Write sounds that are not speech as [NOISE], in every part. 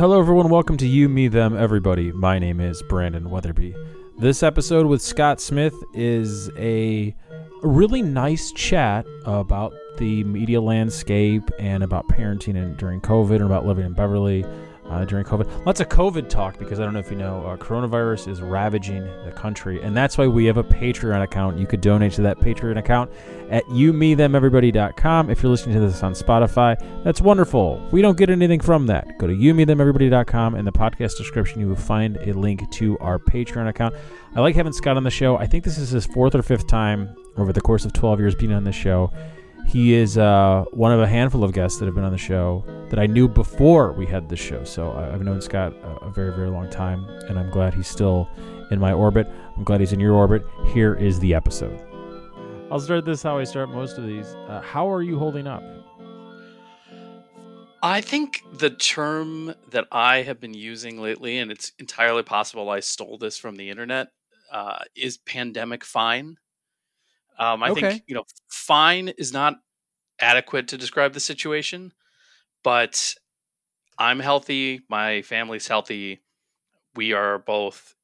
hello everyone. Welcome to You, Me, Them, Everybody. My name is Brandon Weatherby. This episode with Scott Smith is a really nice chat about the media landscape and about parenting and during COVID and about living in Beverly uh, during COVID. Lots of COVID talk because I don't know if you know, uh, coronavirus is ravaging the country, and that's why we have a Patreon account. You could donate to that Patreon account at youmethemeverybody.com. If you're listening to this on Spotify, that's wonderful. We don't get anything from that. Go to youmethemeverybody.com. In the podcast description, you will find a link to our Patreon account. I like having Scott on the show. I think this is his fourth or fifth time over the course of 12 years being on the show. He is uh, one of a handful of guests that have been on the show that I knew before we had the show. So I've known Scott a, a very, very long time, and I'm glad he's still in my orbit. I'm glad he's in your orbit. Here is the episode. I'll start this how I start most of these. Uh, how are you holding up? I think the term that I have been using lately, and it's entirely possible I stole this from the internet, uh, is pandemic fine. Um, I Okay. think you know, fine is not adequate to describe the situation, but I'm healthy. My family's healthy. We are both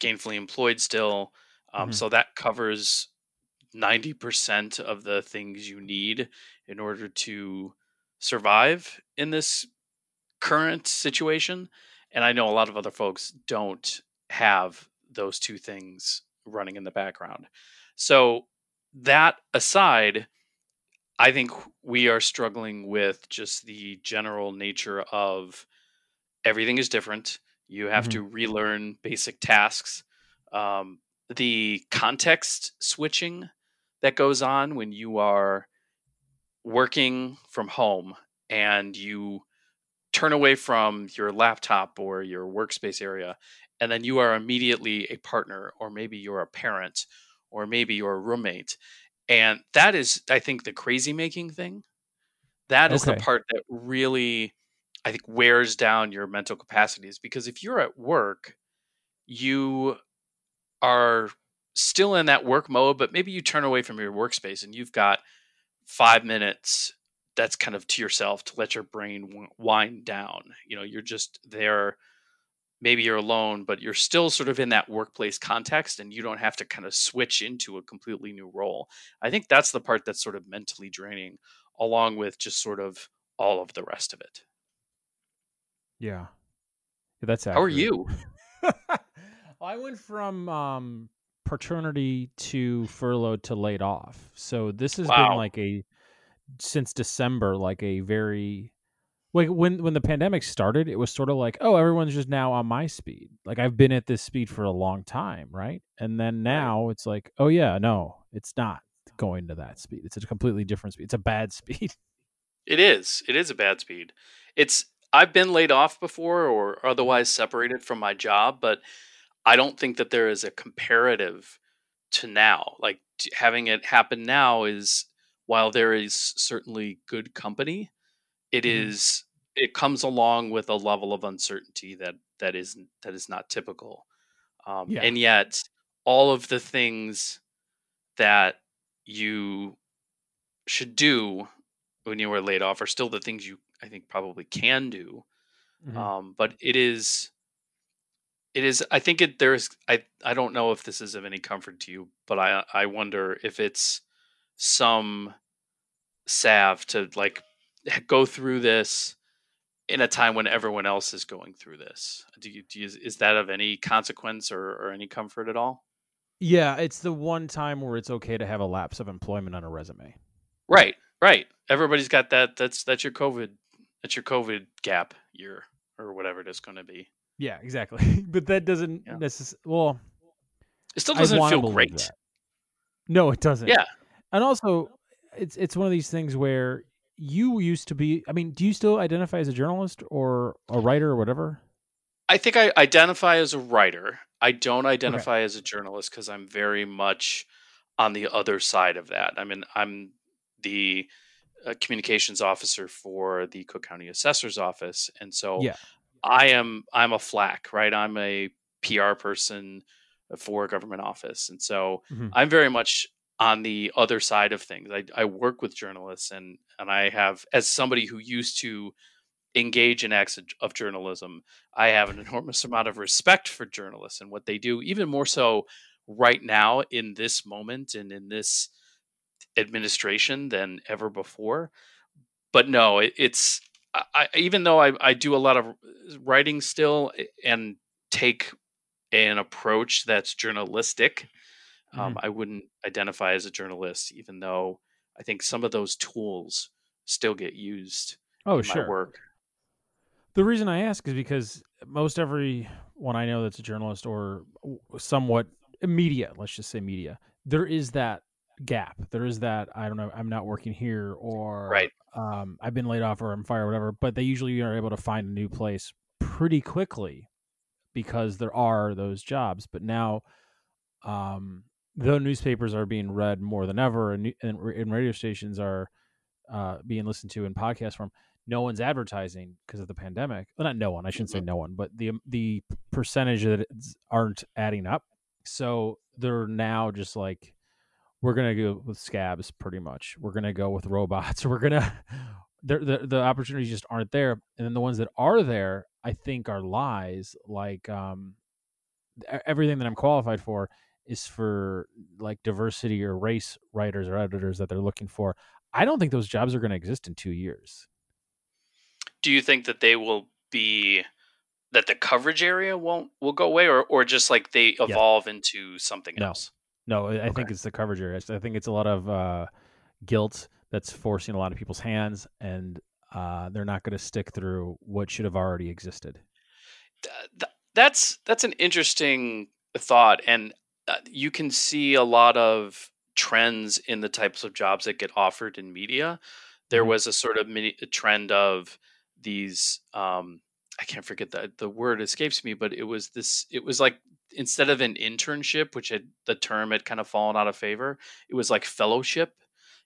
gainfully employed still, um, Mhm. so that covers ninety percent of the things you need in order to survive in this current situation. And I know a lot of other folks don't have those two things running in the background. So, that aside, I think we are struggling with just the general nature of everything is different. You have Mhm. to relearn basic tasks. Um, the context switching that goes on when you are working from home and you turn away from your laptop or your workspace area and then you are immediately a partner or maybe you're a parent or maybe you're roommate and that is i think the crazy making thing. That is the part that really i think wears down your mental capacities because if you're at work you are still in that work mode but maybe you turn away from your workspace and you've got five minutes that's kind of to yourself to let your brain wind down. You know you're just there maybe you're alone but you're still sort of in that workplace context and you don't have to kind of switch into a completely new role i think that's the part that's sort of mentally draining along with just sort of all of the rest of it Yeah. Yeah, That's how are accurate. you [LAUGHS] I went from um, paternity to furloughed to laid off. So this has been like a since December, like a very like when when the pandemic started, it was sort of like, oh, everyone's just now on my speed. Like I've been at this speed for a long time, right? And then now it's like, oh yeah, no, it's not going to that speed. It's a completely different speed. It's a bad [LAUGHS] speed. It is. It is a bad speed. It's I've been laid off before or otherwise separated from my job, but I don't think that there is a comparative to now. Like having it happen now is while there is certainly good company, it Mhm. is it comes along with a level of uncertainty that that is that is not typical. Um, Yeah. and yet all of the things that you should do when you were laid off are still the things you I think probably can do. Mhm. Um, but it is it is I think it there's I I don't know if this is of any comfort to you, but I I wonder if it's some salve to like [LAUGHS] go through this in a time when everyone else is going through this. Do you, do you is that of any consequence or, or any comfort at all? Yeah, it's the one time where it's okay to have a lapse of employment on a resume. Right, right. Everybody's got that. That's that's your COVID. That's your COVID gap year or whatever it is going to be. Yeah, exactly. [LAUGHS] but that doesn't Yeah. necessarily. Well, It still doesn't feel great. that. No, it doesn't. Yeah. and also, it's it's one of these things where you used to be. I mean, do you still identify as a journalist or a writer or whatever? I think I identify as a writer. I don't identify as a journalist because I'm very much on the other side of that. I mean, I'm the uh, communications officer for the Cook County Assessor's Office, and so Yeah. I am I'm a flack, right? I'm a PR person for a government office, and so Mhm. I'm very much on the other side of things. I, I work with journalists, and and I have as somebody who used to engage in acts of journalism. I have an [LAUGHS] enormous amount of respect for journalists and what they do, even more so right now in this moment and in this administration than ever before. But no, it, it's I, even though I, I do a lot of writing still and take an approach that's journalistic, um, mm. I wouldn't identify as a journalist, even though I think some of those tools still get used. Oh, sure. work. The reason I ask is because most everyone I know that's a journalist or somewhat media, let's just say media, there is that gap. There is that I don't know, I'm not working here or right. um, I've been laid off or I'm fired, or whatever. But they usually are able to find a new place pretty quickly because there are those jobs. But now, um, though newspapers are being read more than ever, and, and, and radio stations are uh, being listened to in podcast form, no one's advertising because of the pandemic. Well, not no one. I shouldn't say mm-hmm. no one, but the the percentage that aren't adding up. So they're now just like, we're gonna go with scabs, pretty much. We're gonna go with robots. [LAUGHS] We're gonna [LAUGHS] the the, the opportunities just aren't there, and then the ones that are there, I think, are lies. Like um, everything that I'm qualified for is for like diversity or race writers or editors that they're looking for. I don't think those jobs are going to exist in two years do you think that they will be that the coverage area won't will go away or or just like they evolve yeah. into something no. else no i okay. think it's the coverage area i think it's a lot of uh, guilt that's forcing a lot of people's hands and uh, they're not going to stick through what should have already existed Th- that's that's an interesting thought and you can see a lot of trends in the types of jobs that get offered in media there mm-hmm. was a sort of mini, a trend of these um I can't forget that the word escapes me, but it was this it was like instead of an internship, which had the term had kind of fallen out of favor, it was like fellowship.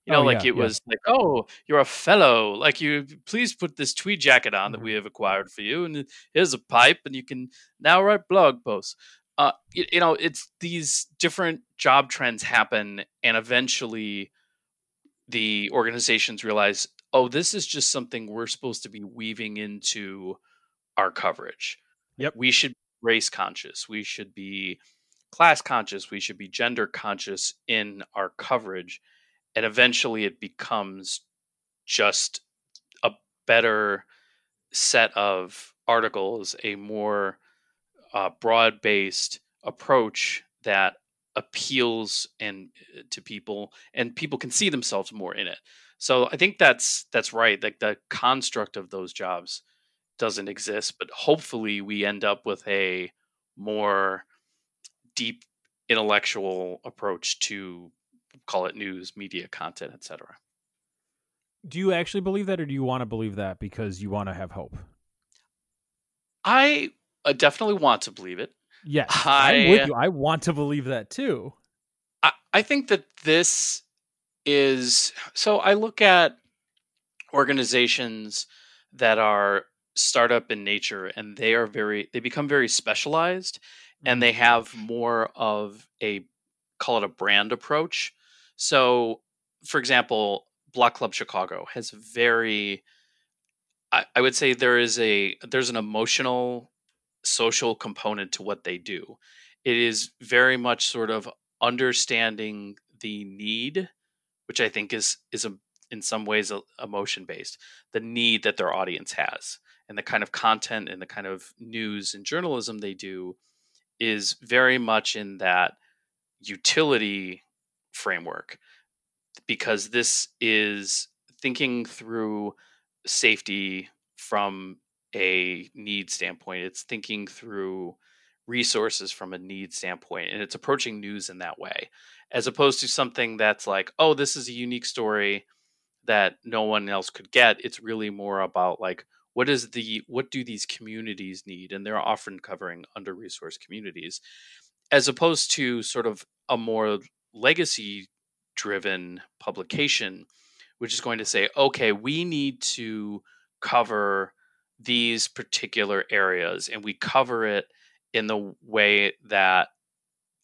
You know, oh, like yeah, it yeah. was like, oh, you're a fellow. Like you please put this tweed jacket on that we mm-hmm. have acquired for you, and here's a pipe, and you can now write blog posts. Uh, you, you know, it's these different job trends happen, and eventually the organizations realize oh, this is just something we're supposed to be weaving into our coverage. Yep. We should be race conscious. We should be class conscious. We should be gender conscious in our coverage. And eventually it becomes just a better set of articles, a more uh, broad based approach that appeals and uh, to people and people can see themselves more in it so I think that's that's right. Like the construct of those jobs doesn't exist, but hopefully we end up with a more deep intellectual approach to call it news, media, content, etc. Do you actually believe that, or do you want to believe that because you want to have hope? I uh, definitely want to believe it. Yes, I, am with you. I want to believe that too. I, I think that this is so I look at organizations that are startup in nature and they are very they become very specialized and they mm-hmm. have more of a call it a brand approach. So for example, Block Club Chicago has very I, I would say there is a there's an emotional social component to what they do. It is very much sort of understanding the need which I think is is a, in some ways emotion based. The need that their audience has and the kind of content and the kind of news and journalism they do is very much in that utility framework because this is thinking through safety from a need standpoint it's thinking through resources from a need standpoint and it's approaching news in that way as opposed to something that's like, oh, this is a unique story that no one else could get. It's really more about like what is the what do these communities need, and they're often covering under resourced communities, as opposed to sort of a more legacy driven publication, which is going to say, okay, we need to cover these particular areas, and we cover it in the way that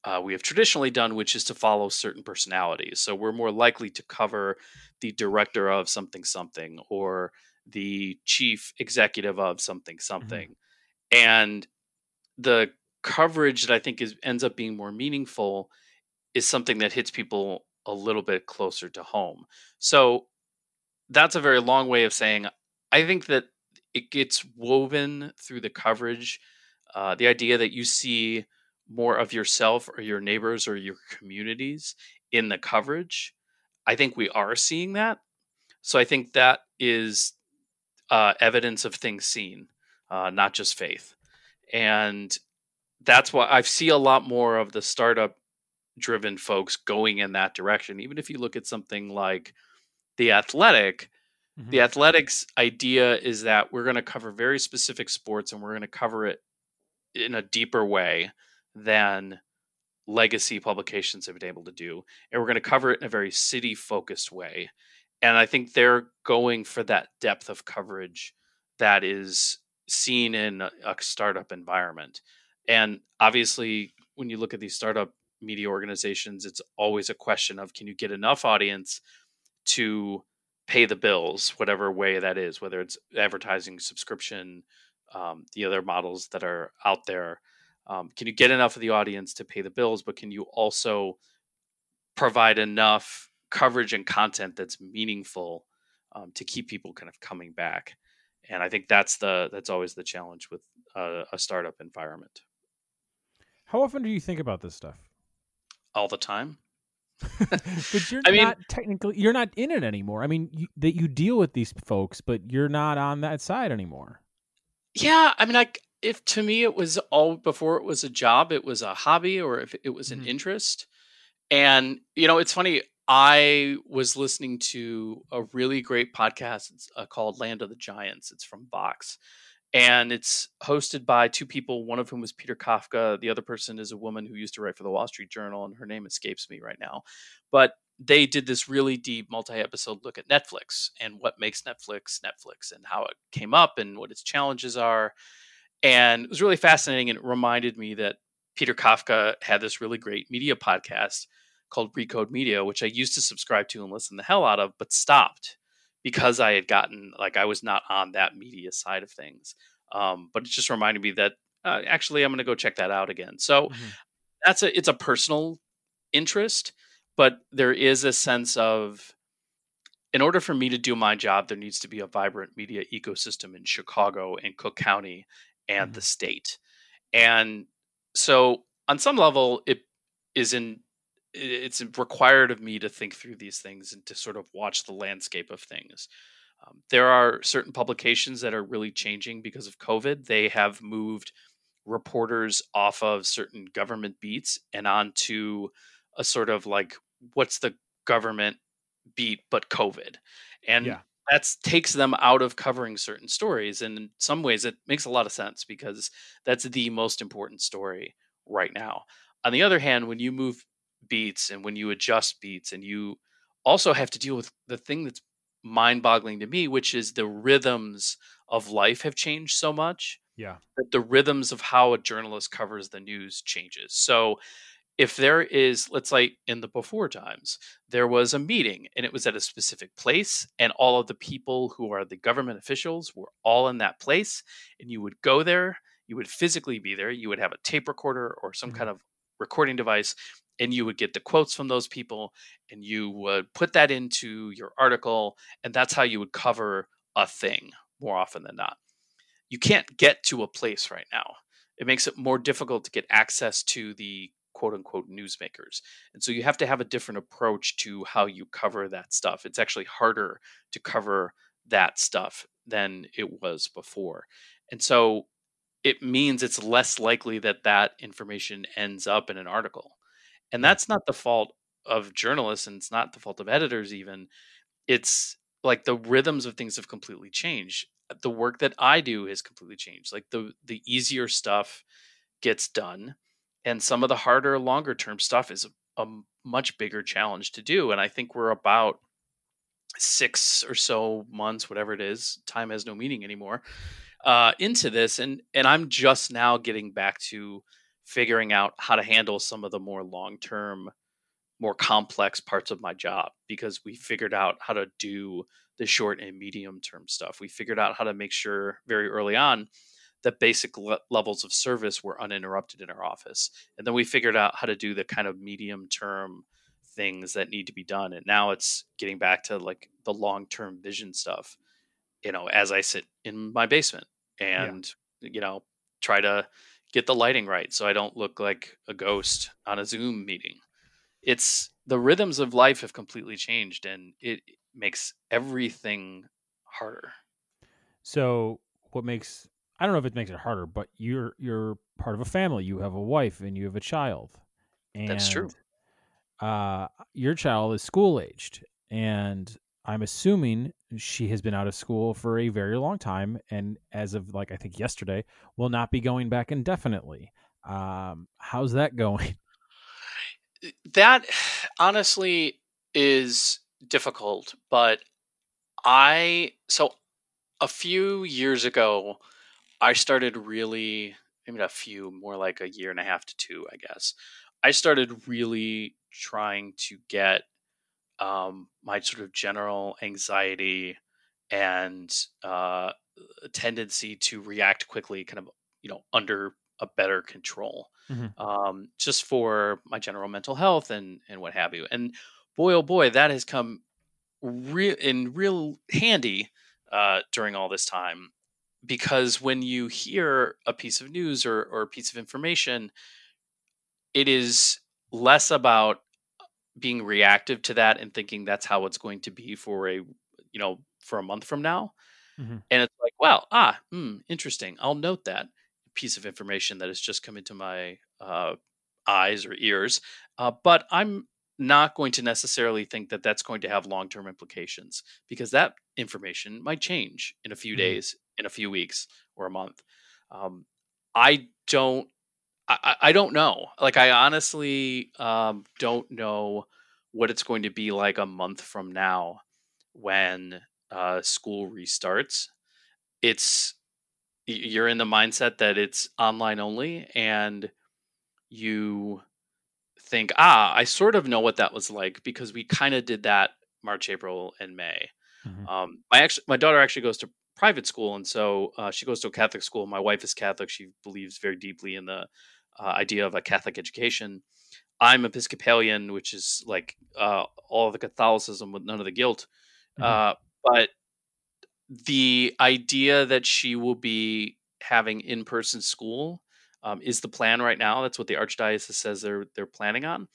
uh, we have traditionally done, which is to follow certain personalities. So we're more likely to cover the director of something something or the chief executive of something Mm-hmm. something and the coverage that i think is ends up being more meaningful is something that hits people a little bit closer to home so that's a very long way of saying i think that it gets woven through the coverage uh, the idea that you see more of yourself or your neighbors or your communities in the coverage i think we are seeing that. So i think that is uh, evidence of things seen uh, not just faith. And that's why i see a lot more of the startup driven folks going in that direction even if you look at something like the athletic Mhm. the athletics idea is that we're going to cover very specific sports and we're going to cover it in a deeper way than legacy publications have been able to do and we're going to cover it in a very city focused way and i think they're going for that depth of coverage that is seen in a a startup environment and obviously when you look at these startup media organizations it's always a question of can you get enough audience to pay the bills whatever way that is whether it's advertising subscription um, the other models that are out there. Um, can you get enough of the audience to pay the bills but can you also provide enough coverage and content that's meaningful um, to keep people kind of coming back? And i think that's the that's always the challenge with uh, a startup environment. How often do you think about this stuff? all the time [LAUGHS] but you're I mean- not technically you're not in it anymore. I mean, you, that you deal with these folks, but you're not on that side anymore. yeah i mean like if to me it was all before it was a job it was a hobby or if it was an Mhm. interest and you know it's funny i was listening to a really great podcast it's uh, called land of the giants it's from vox and it's hosted by two people one of whom was peter kafka the other person is a woman who used to write for the wall street journal and her name escapes me right now. But they did this really deep multi-episode look at netflix and what makes netflix netflix and how it came up and what its challenges are. And it was really fascinating and it reminded me that peter kafka had this really great media podcast called recode media which i used to subscribe to and listen the hell out of but stopped because i had gotten like i was not on that media side of things um, but it just reminded me that uh, actually i'm going to go check that out again. So Mhm. that's a it's a personal interest but there is a sense of in order for me to do my job there needs to be a vibrant media ecosystem in chicago and cook county and the state. And so on some level it is in it's required of me to think through these things and to sort of watch the landscape of things. Um, there are certain publications that are really changing because of covid. They have moved reporters off of certain government beats and onto a sort of like what's the government beat but covid? And Yeah. that takes them out of covering certain stories and in some ways it makes a lot of sense because that's the most important story right now. On the other hand when you move beats and when you adjust beats and you also have to deal with the thing that's mind-boggling to me which is the rhythms of life have changed so much Yeah. that the rhythms of how a journalist covers the news changes. So if there is, let's say in the before times, there was a meeting and it was at a specific place, and all of the people who are the government officials were all in that place, and you would go there, you would physically be there, you would have a tape recorder or some Mhm. kind of recording device, and you would get the quotes from those people, and you would put that into your article, and that's how you would cover a thing more often than not you can't get to a place right now. It makes it more difficult to get access to the quote unquote newsmakers. And so you have to have a different approach to how you cover that stuff. It's actually harder to cover that stuff than it was before. And so it means it's less likely that that information ends up in an article. And Yeah. that's not the fault of journalists and it's not the fault of editors even. It's like the rhythms of things have completely changed the work that I do has completely changed. Like the the easier stuff gets done, and some of the harder, longer term stuff is a much bigger challenge to do. And I think we're about six or so months, whatever it is. Time has no meaning anymore. Uh, into this, and and I'm just now getting back to figuring out how to handle some of the more long term more complex parts of my job because we figured out how to do the short and medium term stuff. We figured out how to make sure very early on that basic le- levels of service were uninterrupted in our office. And then we figured out how to do the kind of medium term things that need to be done. And now it's getting back to like the long term vision stuff, you know, as I sit in my basement and, yeah. you know, try to get the lighting right so I don't look like a ghost on a Zoom meeting. It's the rhythms of life have completely changed and it makes everything harder. So, what makes I don't know if it makes it harder, but you're you're part of a family. You have a wife and you have a child. And That's true. Uh, your child is school aged, and I'm assuming she has been out of school for a very long time, and as of like I think yesterday, will not be going back indefinitely. Um, how's that [LAUGHS] going? That honestly is difficult, but I so a few years ago I started really, maybe a few, more like a year and a half to two, I guess. I started really trying to get um, my sort of general anxiety and uh, tendency to react quickly, kind of, you know, under a better control, mm-hmm. um, just for my general mental health and and what have you. And boy, oh boy, that has come real in real handy uh, during all this time because when you hear a piece of news or, or a piece of information, it is less about being reactive to that and thinking that's how it's going to be for a you know for a month from now mm-hmm. and it's like well ah hmm, interesting i'll note that piece of information that has just come into my uh, eyes or ears uh, but i'm not going to necessarily think that that's going to have long-term implications because that information might change in a few mm-hmm. days in a few weeks or a month. Um, I don't. I, I don't know. Like I honestly um, don't know what it's going to be like a month from now when uh, school restarts. It's you're in the mindset that it's online only, and you think, ah, I sort of know what that was like because we kind of did that March, April, and May. Mm-hmm. Um, my actually, my daughter actually goes to private school, and so uh, she goes to a Catholic school. My wife is Catholic; she believes very deeply in the uh, idea of a Catholic education. I'm Episcopalian, which is like uh, all of the Catholicism with none of the guilt. Mm-hmm. Uh, but the idea that she will be having in-person school um, is the plan right now. That's what the archdiocese says they're they're planning on.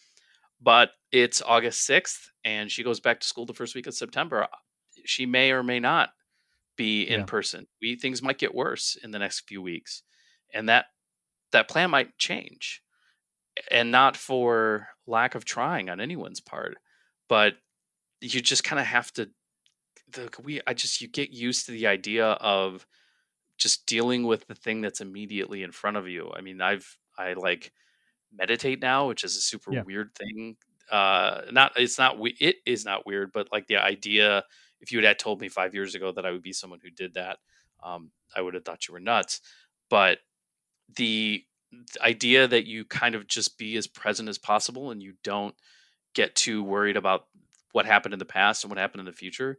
But it's August sixth, and she goes back to school the first week of September. She may or may not be in yeah. person. We things might get worse in the next few weeks, and that that plan might change, and not for lack of trying on anyone's part, but you just kind of have to. The, we I just you get used to the idea of just dealing with the thing that's immediately in front of you. I mean, I've I like meditate now, which is a super yeah. weird thing. Uh, not it's not it is not weird, but like the idea if you had told me five years ago that I would be someone who did that, um, I would have thought you were nuts. But the, idea that you kind of just be as present as possible and you don't get too worried about what happened in the past and what happened in the future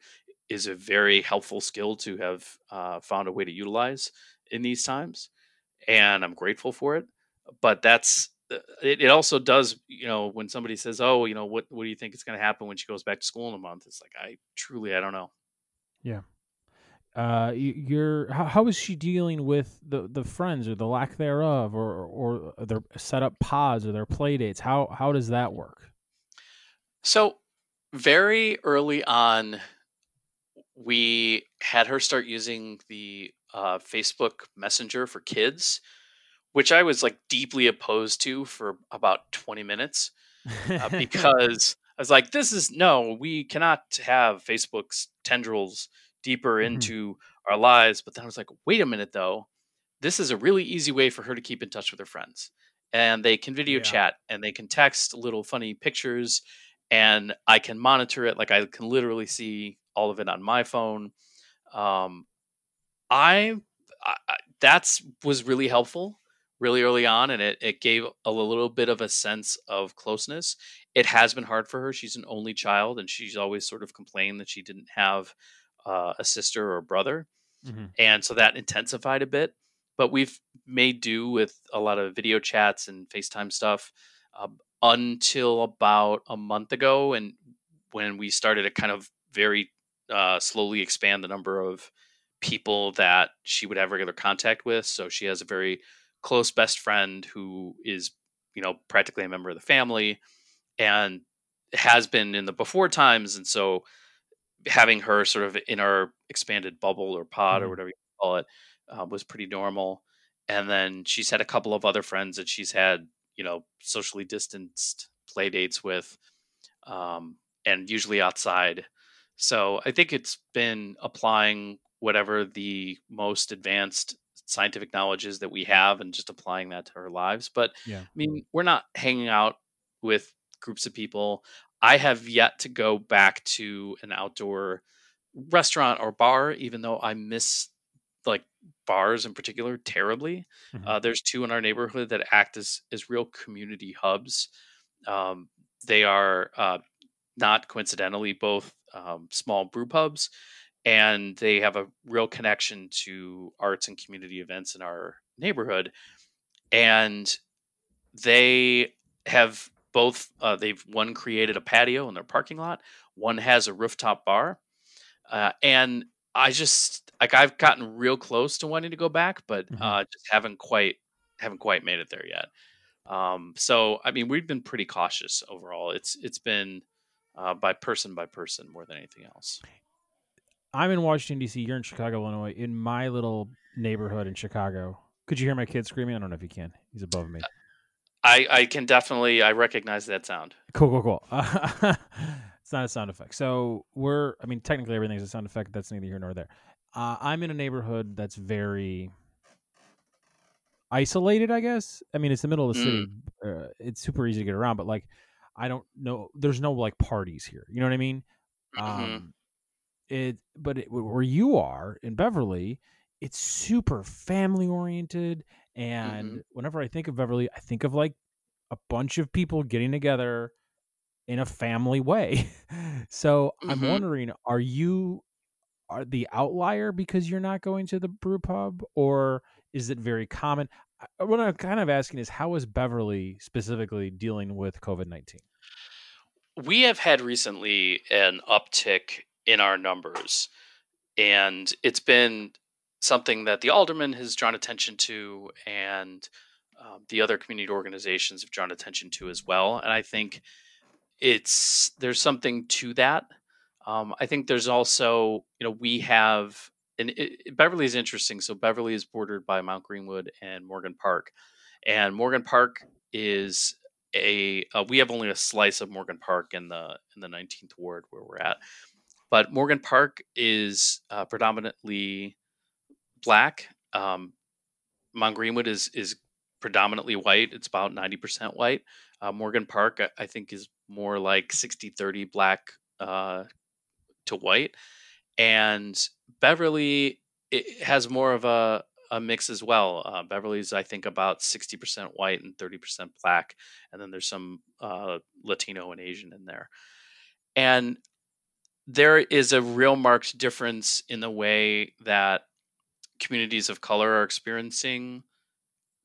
is a very helpful skill to have uh, found a way to utilize in these times. And I'm grateful for it. But that's uh, it, it also does, you know, when somebody says, "Oh, you know, what what do you think is going to happen when she goes back to school in a month?" It's like I truly I don't know. Yeah. Uh, you're how, how is she dealing with the the friends or the lack thereof, or or their set up pods or their play dates? How how does that work? So very early on, we had her start using the uh, Facebook Messenger for kids which I was like deeply opposed to for about 20 minutes uh, [LAUGHS] because I was like, this is no, we cannot have Facebook's tendrils deeper mm-hmm. into our lives. But then I was like, wait a minute though, this is a really easy way for her to keep in touch with her friends. And they can video yeah. chat and they can text little funny pictures and I can monitor it. Like I can literally see all of it on my phone. Um, I, I that's was really helpful really early on and it, it gave a little bit of a sense of closeness it has been hard for her she's an only child and she's always sort of complained that she didn't have uh, a sister or a brother, Mm-hmm. and so that intensified a bit. But we've made do with a lot of video chats and FaceTime stuff uh, until about a month ago, and when we started to kind of very uh, slowly expand the number of people that she would have regular contact with. So she has a very close best friend who is, you know, practically a member of the family and has been in the before times. And so having her sort of in our expanded bubble or pod or Mhm. whatever you call it uh, was pretty normal. And then she's had a couple of other friends that she's had, you know, socially distanced play dates with, um, and usually outside. So I think it's been applying whatever the most advanced scientific knowledge is that we have and just applying that to our lives. But Yeah. I mean, we're not hanging out with groups of people. I have yet to go back to an outdoor restaurant or bar, even though I miss like bars in particular terribly. Mhm. Uh, there's two in our neighborhood that act as as real community hubs. Um, they are uh, not coincidentally both um, small brew pubs, and they have a real connection to arts and community events in our neighborhood. And they have both uh, they've one created a patio in their parking lot one has a rooftop bar uh, and i just like i've gotten real close to wanting to go back but Mhm. uh, just haven't quite haven't quite made it there yet um, so i mean we've been pretty cautious overall it's it's been uh, by person by person more than anything else I'm in Washington D.C. You're in Chicago, Illinois. In my little neighborhood in Chicago, could you hear my kid screaming? I don't know if you can. He's above me. I i can definitely i recognize that sound Cool, cool, cool. [LAUGHS] it's not a sound effect. So we're, I mean, technically everything's a sound effect. That's neither here nor there. Uh, I'm in a neighborhood that's very isolated, I guess. I mean, it's the middle of the city. Uh, it's super easy to get around, but like, I don't know. There's no like parties here. You know what I mean? Mhm. Um, it, but it, where you are in Beverly, it's super family oriented. And whenever I think of Beverly, I think of like a bunch of people getting together in a family way. [LAUGHS] so I'm Mhm. wondering, are you are the outlier because you're not going to the brew pub, or is it very common? I- What I'm kind of asking is, how is Beverly specifically dealing with COVID nineteen? we have had recently an uptick in our numbers and it's been something that the alderman has drawn attention to and um, the other community organizations have drawn attention to as well and i think it's there's something to that. Um, i think there's also you know we have and it, beverly is interesting so beverly is bordered by mount greenwood and morgan park and morgan park is a uh, we have only a slice of morgan park in the in the 19th ward where we're at but morgan park is uh, predominantly black um, mount greenwood is is predominantly white it's about 90% white. Uh, morgan park I, I think is more like 60 30 black uh, to white. And beverly it has more of a, a mix as well. Uh, beverly's i think about 60% white and 30% black and then there's some uh, latino and asian in there. And there is a real marked difference in the way that communities of color are experiencing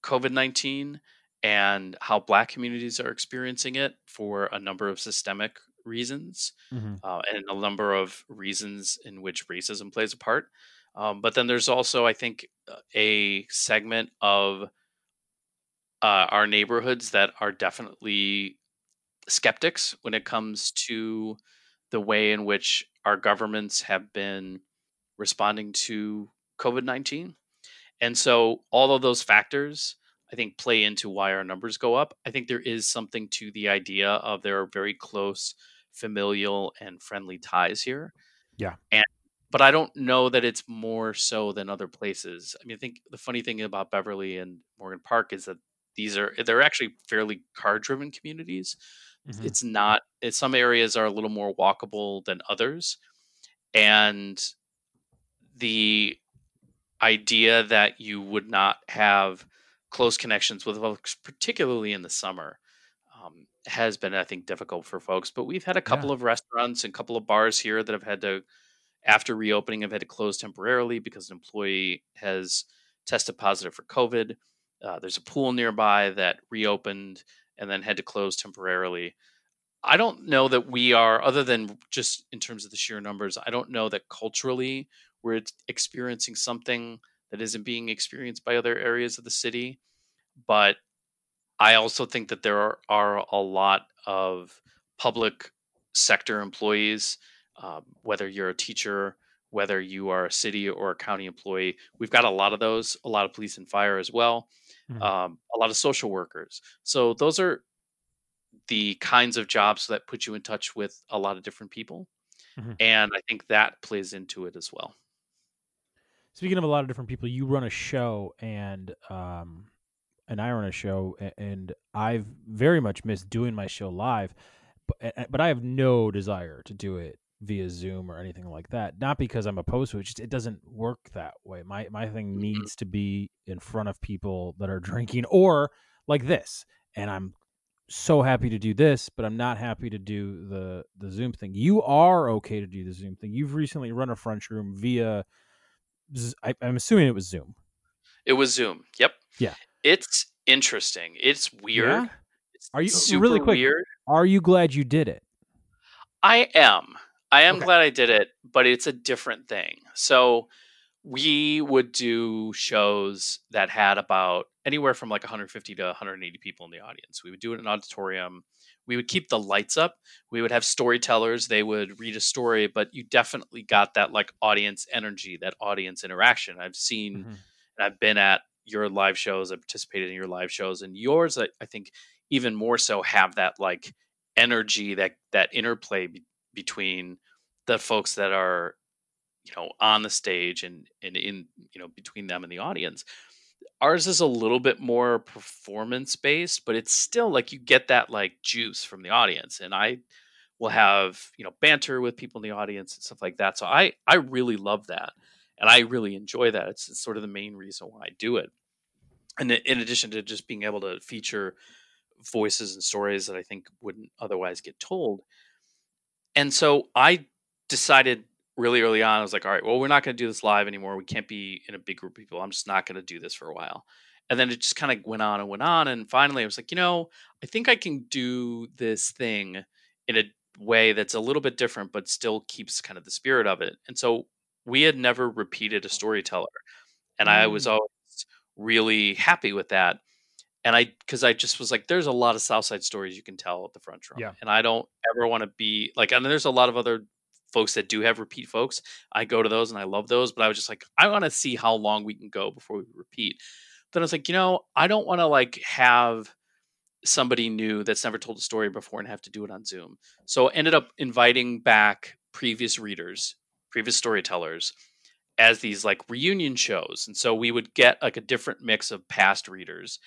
COVID 19 and how Black communities are experiencing it for a number of systemic reasons Mm-hmm. uh, and a number of reasons in which racism plays a part. Um, but then there's also, I think, a segment of uh, our neighborhoods that are definitely skeptics when it comes to the way in which our governments have been responding to COVID 19. And so all of those factors, I think, play into why our numbers go up. I think there is something to the idea of there are very close familial and friendly ties here. Yeah. And but I don't know that it's more so than other places. I mean, I think the funny thing about Beverly and Morgan Park is that these are they're actually fairly car driven communities. Mhm. It's not it's, some areas are a little more walkable than others. And the idea that you would not have close connections with folks, particularly in the summer, um, has been, I think, difficult for folks. But we've had a couple of restaurants and a couple of bars here that have had to after reopening have had to close temporarily because an employee has tested positive for COVID. Uh, there's a pool nearby that reopened and then had to close temporarily. I don't know that we are, other than just in terms of the sheer numbers, I don't know that culturally we're experiencing something that isn't being experienced by other areas of the city. But I also think that there are, are a lot of public sector employees, um, whether you're a teacher, whether you are a city or a county employee. We've got a lot of those, a lot of police and fire as well, mm-hmm. um, a lot of social workers. So those are the kinds of jobs that put you in touch with a lot of different people. Mm-hmm. And I think that plays into it as well. Speaking of a lot of different people, you run a show and um, and I run a show, and I've very much missed doing my show live, but but I have no desire to do it via Zoom or anything like that. Not because I'm opposed to it, just it doesn't work that way. My my thing mm-hmm. needs to be in front of people that are drinking or like this, and I'm so happy to do this, but I'm not happy to do the the Zoom thing. You are okay to do the Zoom thing. You've recently run a Frunchroom via. I, I'm assuming it was Zoom. It was Zoom. Yep. Yeah. It's interesting. It's weird. Yeah? It's are you really quick? Weird. Are you glad you did it? I am. I am okay. glad I did it, but it's a different thing. So we would do shows that had about anywhere from like 150 to 180 people in the audience. We would do it in an auditorium. We would keep the lights up. We would have storytellers. They would read a story, but you definitely got that like audience energy, that audience interaction. I've seen mm-hmm. and I've been at your live shows. I participated in your live shows, and yours, I, I think, even more so have that like energy, that that interplay be- between the folks that are, you know, on the stage and and in you know between them and the audience. Ours is a little bit more performance based, but it's still like you get that like juice from the audience, and I will have you know banter with people in the audience and stuff like that. So I I really love that and I really enjoy that. It's, it's, sort of the main reason why I do it. And in addition to just being able to feature voices and stories that I think wouldn't otherwise get told. And so I decided really early on, I was like, all right, well, we're not going to do this live anymore. We can't be in a big group of people. I'm just not going to do this for a while. And then it just kind of went on and went on. And finally, I was like, you know, I think I can do this thing in a way that's a little bit different, but still keeps kind of the spirit of it. And so we had never repeated a storyteller, and mm. I was mm. always really happy with that. And I, because I just was like, there's a lot of Southside stories you can tell at the Frunchroom, yeah. and I don't ever want to be like, and there's a lot of other folks that do have repeat folks. I go to those and I love those, but I was just like, I want to see how long we can go before we repeat. Then I was like, you know, I don't want to like have somebody new that's never told a story before and have to do it on Zoom. So I ended up inviting back previous readers previous storytellers as these like reunion shows. And so we would get like a different mix of past readers.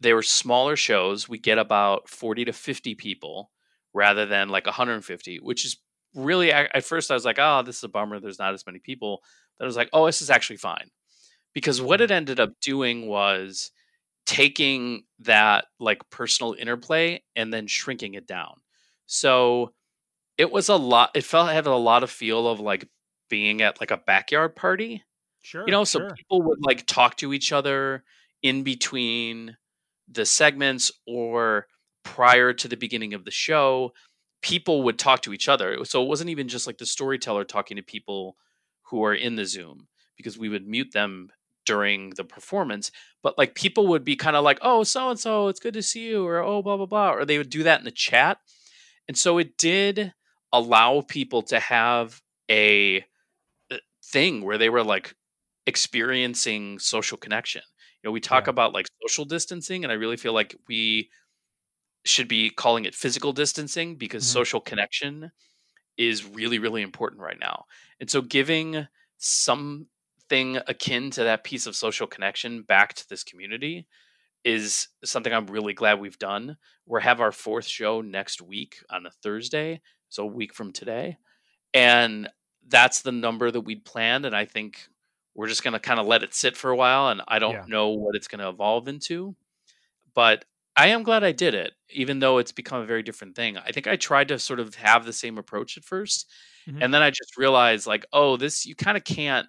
They were smaller shows. We get about 40 to 50 people rather than like 150, which is really at first I was like, oh, this is a bummer. There's not as many people. Then I was like, oh, this is actually fine. Because what it mm-hmm. ended up doing was taking that like personal interplay and then shrinking it down. So it was a lot. It felt had a lot of feel of like being at like a backyard party. Sure. You know, so sure. people would like talk to each other in between the segments or prior to the beginning of the show. People would talk to each other. So it wasn't even just like the storyteller talking to people who are in the Zoom because we would mute them during the performance. But like people would be kind of like, oh, so and so, it's good to see you, or oh, blah, blah, blah. Or they would do that in the chat. And so it did allow people to have a uh, thing where they were like experiencing social connection. You know, we talk yeah. about like social distancing, and I really feel like we should be calling it physical distancing because mm-hmm. social connection is really, really important right now. And so giving something akin to that piece of social connection back to this community is something I'm really glad we've done. We're have our fourth show next week on a Thursday, so a week from today. And that's the number that we'd planned. And I think we're just going to kind of let it sit for a while. And I don't yeah. know what it's going to evolve into. But I am glad I did it, even though it's become a very different thing. I think I tried to sort of have the same approach at first. Mhm. And then I just realized like, oh, this you kind of can't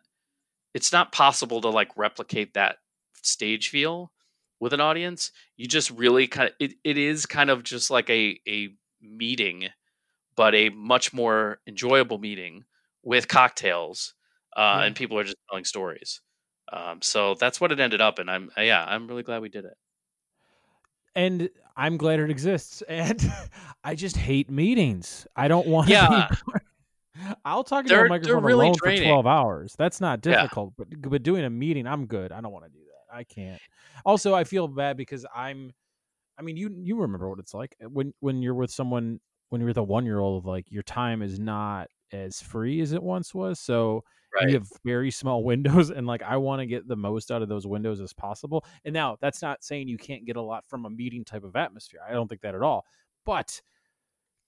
it's not possible to like replicate that stage feel with an audience. You just really kind of it, it is kind of just like a a meeting, but a much more enjoyable meeting with cocktails, uh, Yeah. and people are just telling stories. Um, so that's what it ended up, and I'm yeah, I'm really glad we did it. And I'm glad it exists. [LAUGHS] And I just hate meetings. I don't want to Yeah. be. [LAUGHS] I'll talk They're- a microphone really alone draining. for 12 hours. That's not Yeah. difficult, but but doing a meeting, I'm good. I don't want to do that. I can't. Also, I feel bad because I'm. I mean, you you remember what it's like uh, when when you're with someone when you're with a one year old. Like your time is not as free as it once was. So Right. you have very small [LAUGHS] windows and like i want to get the most out of those windows as possible and now that's not saying you can't get a lot from a meeting type of atmosphere i don't think that at all but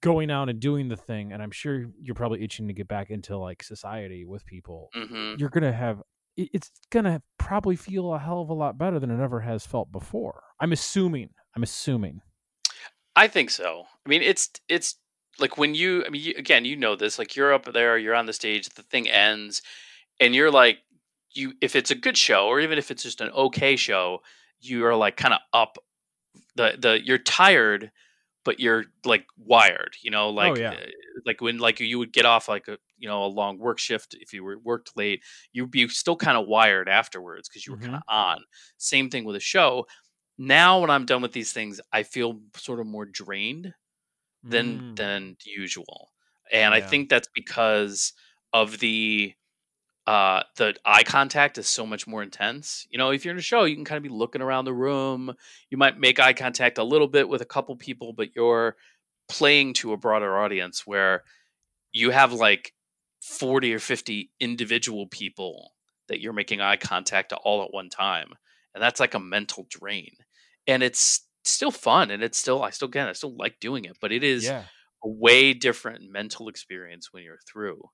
going out and doing the thing and i'm sure you're probably itching to get back into like society with people hmm you're gonna have it's gonna probably feel a hell of a lot better than it ever has felt before i'm assuming i'm assuming I think so. I mean, it's it's like when you. I mean, you, again, you know this. Like you're up there, you're on the stage, the thing ends, and you're like, you. If it's a good show, or even if it's just an okay show, you are like kind of up. The the you're tired, but you're like wired. You know, like yeah. uh, like when like you would get off like a you know a long work shift if you were worked late, you'd be still kind of wired afterwards because you were kind of on. Same thing with a show. Now when I'm done with these things, I feel sort of more drained than Mm, than usual. And I think that's because of the uh the eye contact is so much more intense. You know, if you're in a show, you can kind of be looking around the room. You might make eye contact a little bit with a couple people, but you're playing to a broader audience where you have like 40 or 50 individual people that you're making eye contact to all at one time. And that's like a mental drain. And it's still fun and it's still I still again I still like doing it, but it is yeah a way different mental experience when you're through.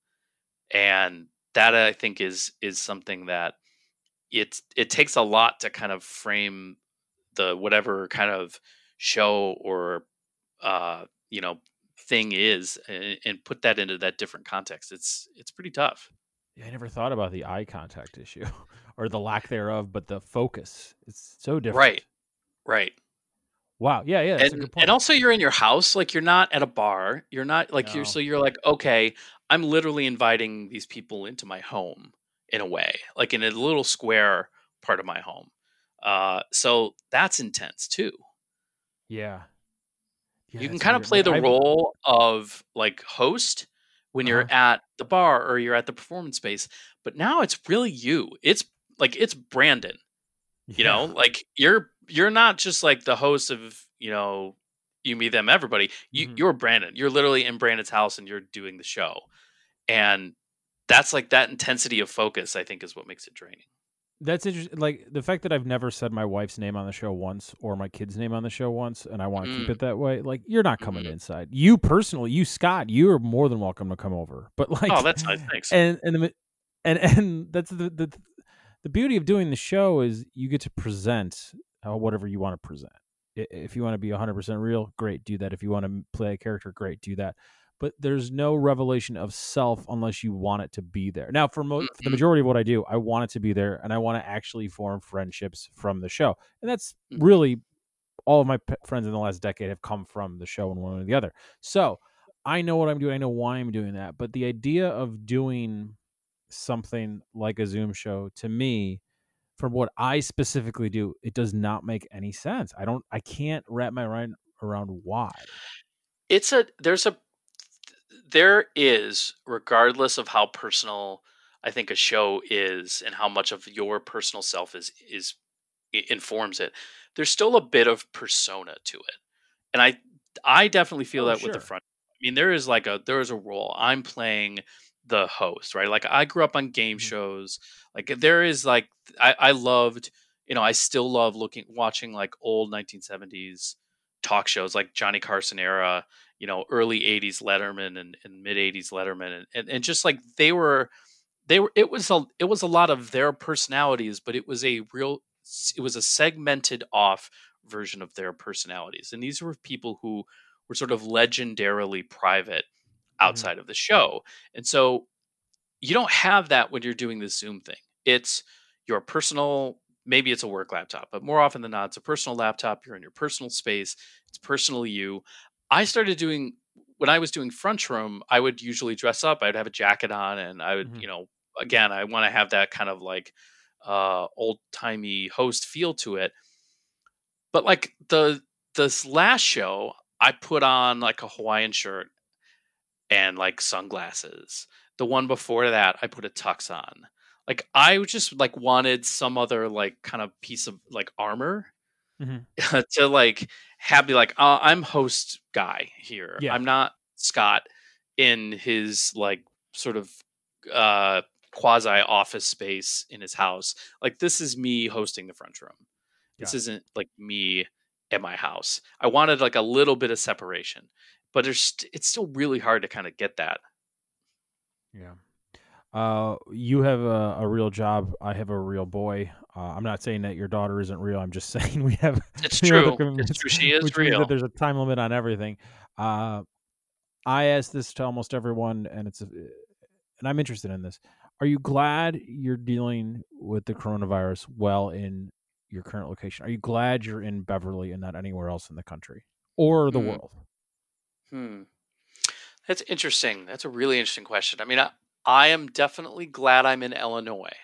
And that I think is is something that it's it takes a lot to kind of frame the whatever kind of show or uh you know thing is and, and put that into that different context. It's it's pretty tough. Yeah, I never thought about the eye contact issue [LAUGHS] or the lack thereof, but the focus. It's so different. Right. Right. Wow. Yeah, yeah, and, and also you're in your house like you're not at a bar you're not like you're so you're like okay i'm literally inviting these people into my home in a way like in a little square part of my home uh so that's intense too yeah. Yeah, you can kind of play the I've- role of like host when you're Uh-huh. at the bar or you're at the performance space but now it's really you it's like it's brandon [LAUGHS] you know like you're you're not just like the host of you know you me them everybody you, Mhm. you're brandon you're literally in brandon's house and you're doing the show and that's like that intensity of focus i think is what makes it draining That's interesting. Like the fact that I've never said my wife's name on the show once or my kid's name on the show once, and I want to keep Mm. it that way. Like you're not coming Mhm. inside. You personally, you Scott, you are more than welcome to come over. But like, oh that's nice thanks [LAUGHS] and and the, and and that's the the the beauty of doing the show is you get to present whatever you want to present. If you want to be 100% real, great, do that. If you want to play a character, great, do that. But there's no revelation of self unless you want it to be there. Now, for, mo- for the Mhm. majority of what I do, I want it to be there, and I want to actually form friendships from the show. And that's Mhm. really all of my pe- friends in the last decade have come from the show in one way or the other. So I know what I'm doing. I know why I'm doing that. But the idea of doing something like a Zoom show to me, from what I specifically do, it does not make any sense. I don't. I can't wrap my mind around why. it's a there's a there is regardless of how personal i think a show is and how much of your personal self is is informs it there's still a bit of persona to it and i i definitely feel Oh, that with the front i mean there is like a there is a role i'm playing the host right like i grew up on game Mhm. shows like there is like i i loved you know i still love looking watching like old 1970s talk shows like johnny carson era you know early 80s letterman and, and mid 80s letterman and, and, and just like they were they were it was a it was a lot of their personalities but it was a real it was a segmented off version of their personalities and these were people who were sort of legendarily private outside of the show. And so you don't have that when you're doing this Zoom thing. It's your personal, maybe it's a work laptop, but more often than not, it's a personal laptop. You're in your personal space, it's personal you. I started doing when I was doing Frunchroom, I would usually dress up. I'd have a jacket on, and I would, Mhm. you know, again, I want to have that kind of like uh, old timey host feel to it. But like the this last show, I put on like a Hawaiian shirt and like sunglasses. The one before that, I put a tux on. Like I just like wanted some other like kind of piece of like armor Mhm. [LAUGHS] to like have be like uh, I'm host guy here. Yeah. I'm not Scott in his like sort of uh quasi office space in his house. Like this is me hosting the Frunchroom. This isn't like me at my house. I wanted like a little bit of separation, but there's it's still really hard to kind of get that. Yeah. Uh, you have a, a real job. I have a real boy. Uh, I'm not saying that your daughter isn't real. I'm just [LAUGHS] saying we have It's we have other true. It's true. She [LAUGHS] is real. that there's a time limit on everything. Uh, I ask this to almost everyone, and it's a, and I'm interested in this. Are you glad you're dealing with the coronavirus well in your current location? Are you glad you're in Beverly and not anywhere else in the country or the Hmm. world? Hmm. That's interesting. That's a really interesting question. I mean, I, I am definitely glad I'm in Illinois.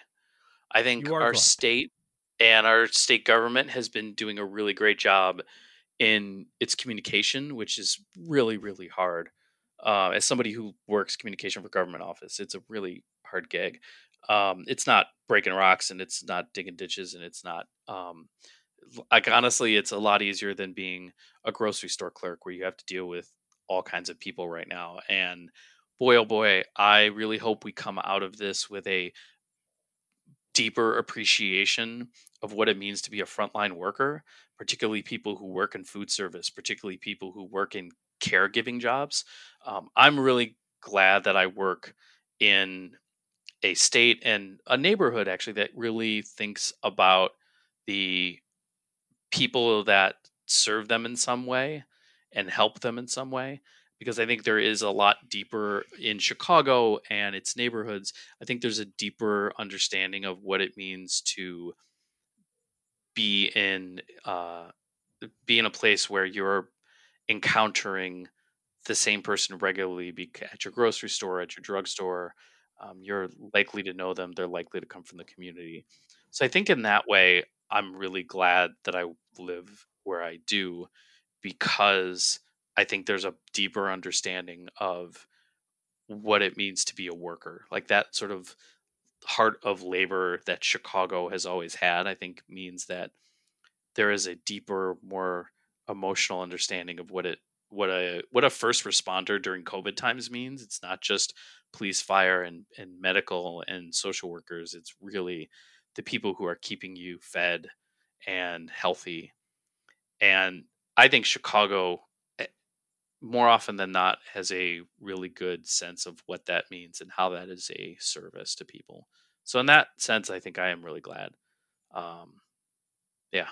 I think You are our glad. state and our state government has been doing a really great job in its communication, which is really, really hard. Uh, as somebody who works communication for government office, it's a really hard gig. Um, it's not breaking rocks and it's not digging ditches and it's not um, like honestly, it's a lot easier than being a grocery store clerk where you have to deal with all kinds of people right now. And boy, oh boy, I really hope we come out of this with a deeper appreciation of what it means to be a frontline worker, particularly people who work in food service, particularly people who work in caregiving jobs. Um, I'm really glad that I work in a state and a neighborhood actually that really thinks about the people that serve them in some way and help them in some way because I think there is a lot deeper in Chicago and its neighborhoods. I think there's a deeper understanding of what it means to be in uh, be in a place where you're encountering the same person regularly be at your grocery store, at your drugstore. Um, you're likely to know them. They're likely to come from the community. So I think in that way, I'm really glad that I live where I do because I think there's a deeper understanding of what it means to be a worker. Like that sort of heart of labor that Chicago has always had, I think means that there is a deeper, more emotional understanding of what it what a what a first responder during COVID times means. It's not just police, fire, and and medical and social workers. It's really the people who are keeping you fed and healthy. And I think Chicago, eh, more often than not, has a really good sense of what that means and how that is a service to people. So in that sense, I think I am really glad. Um, yeah.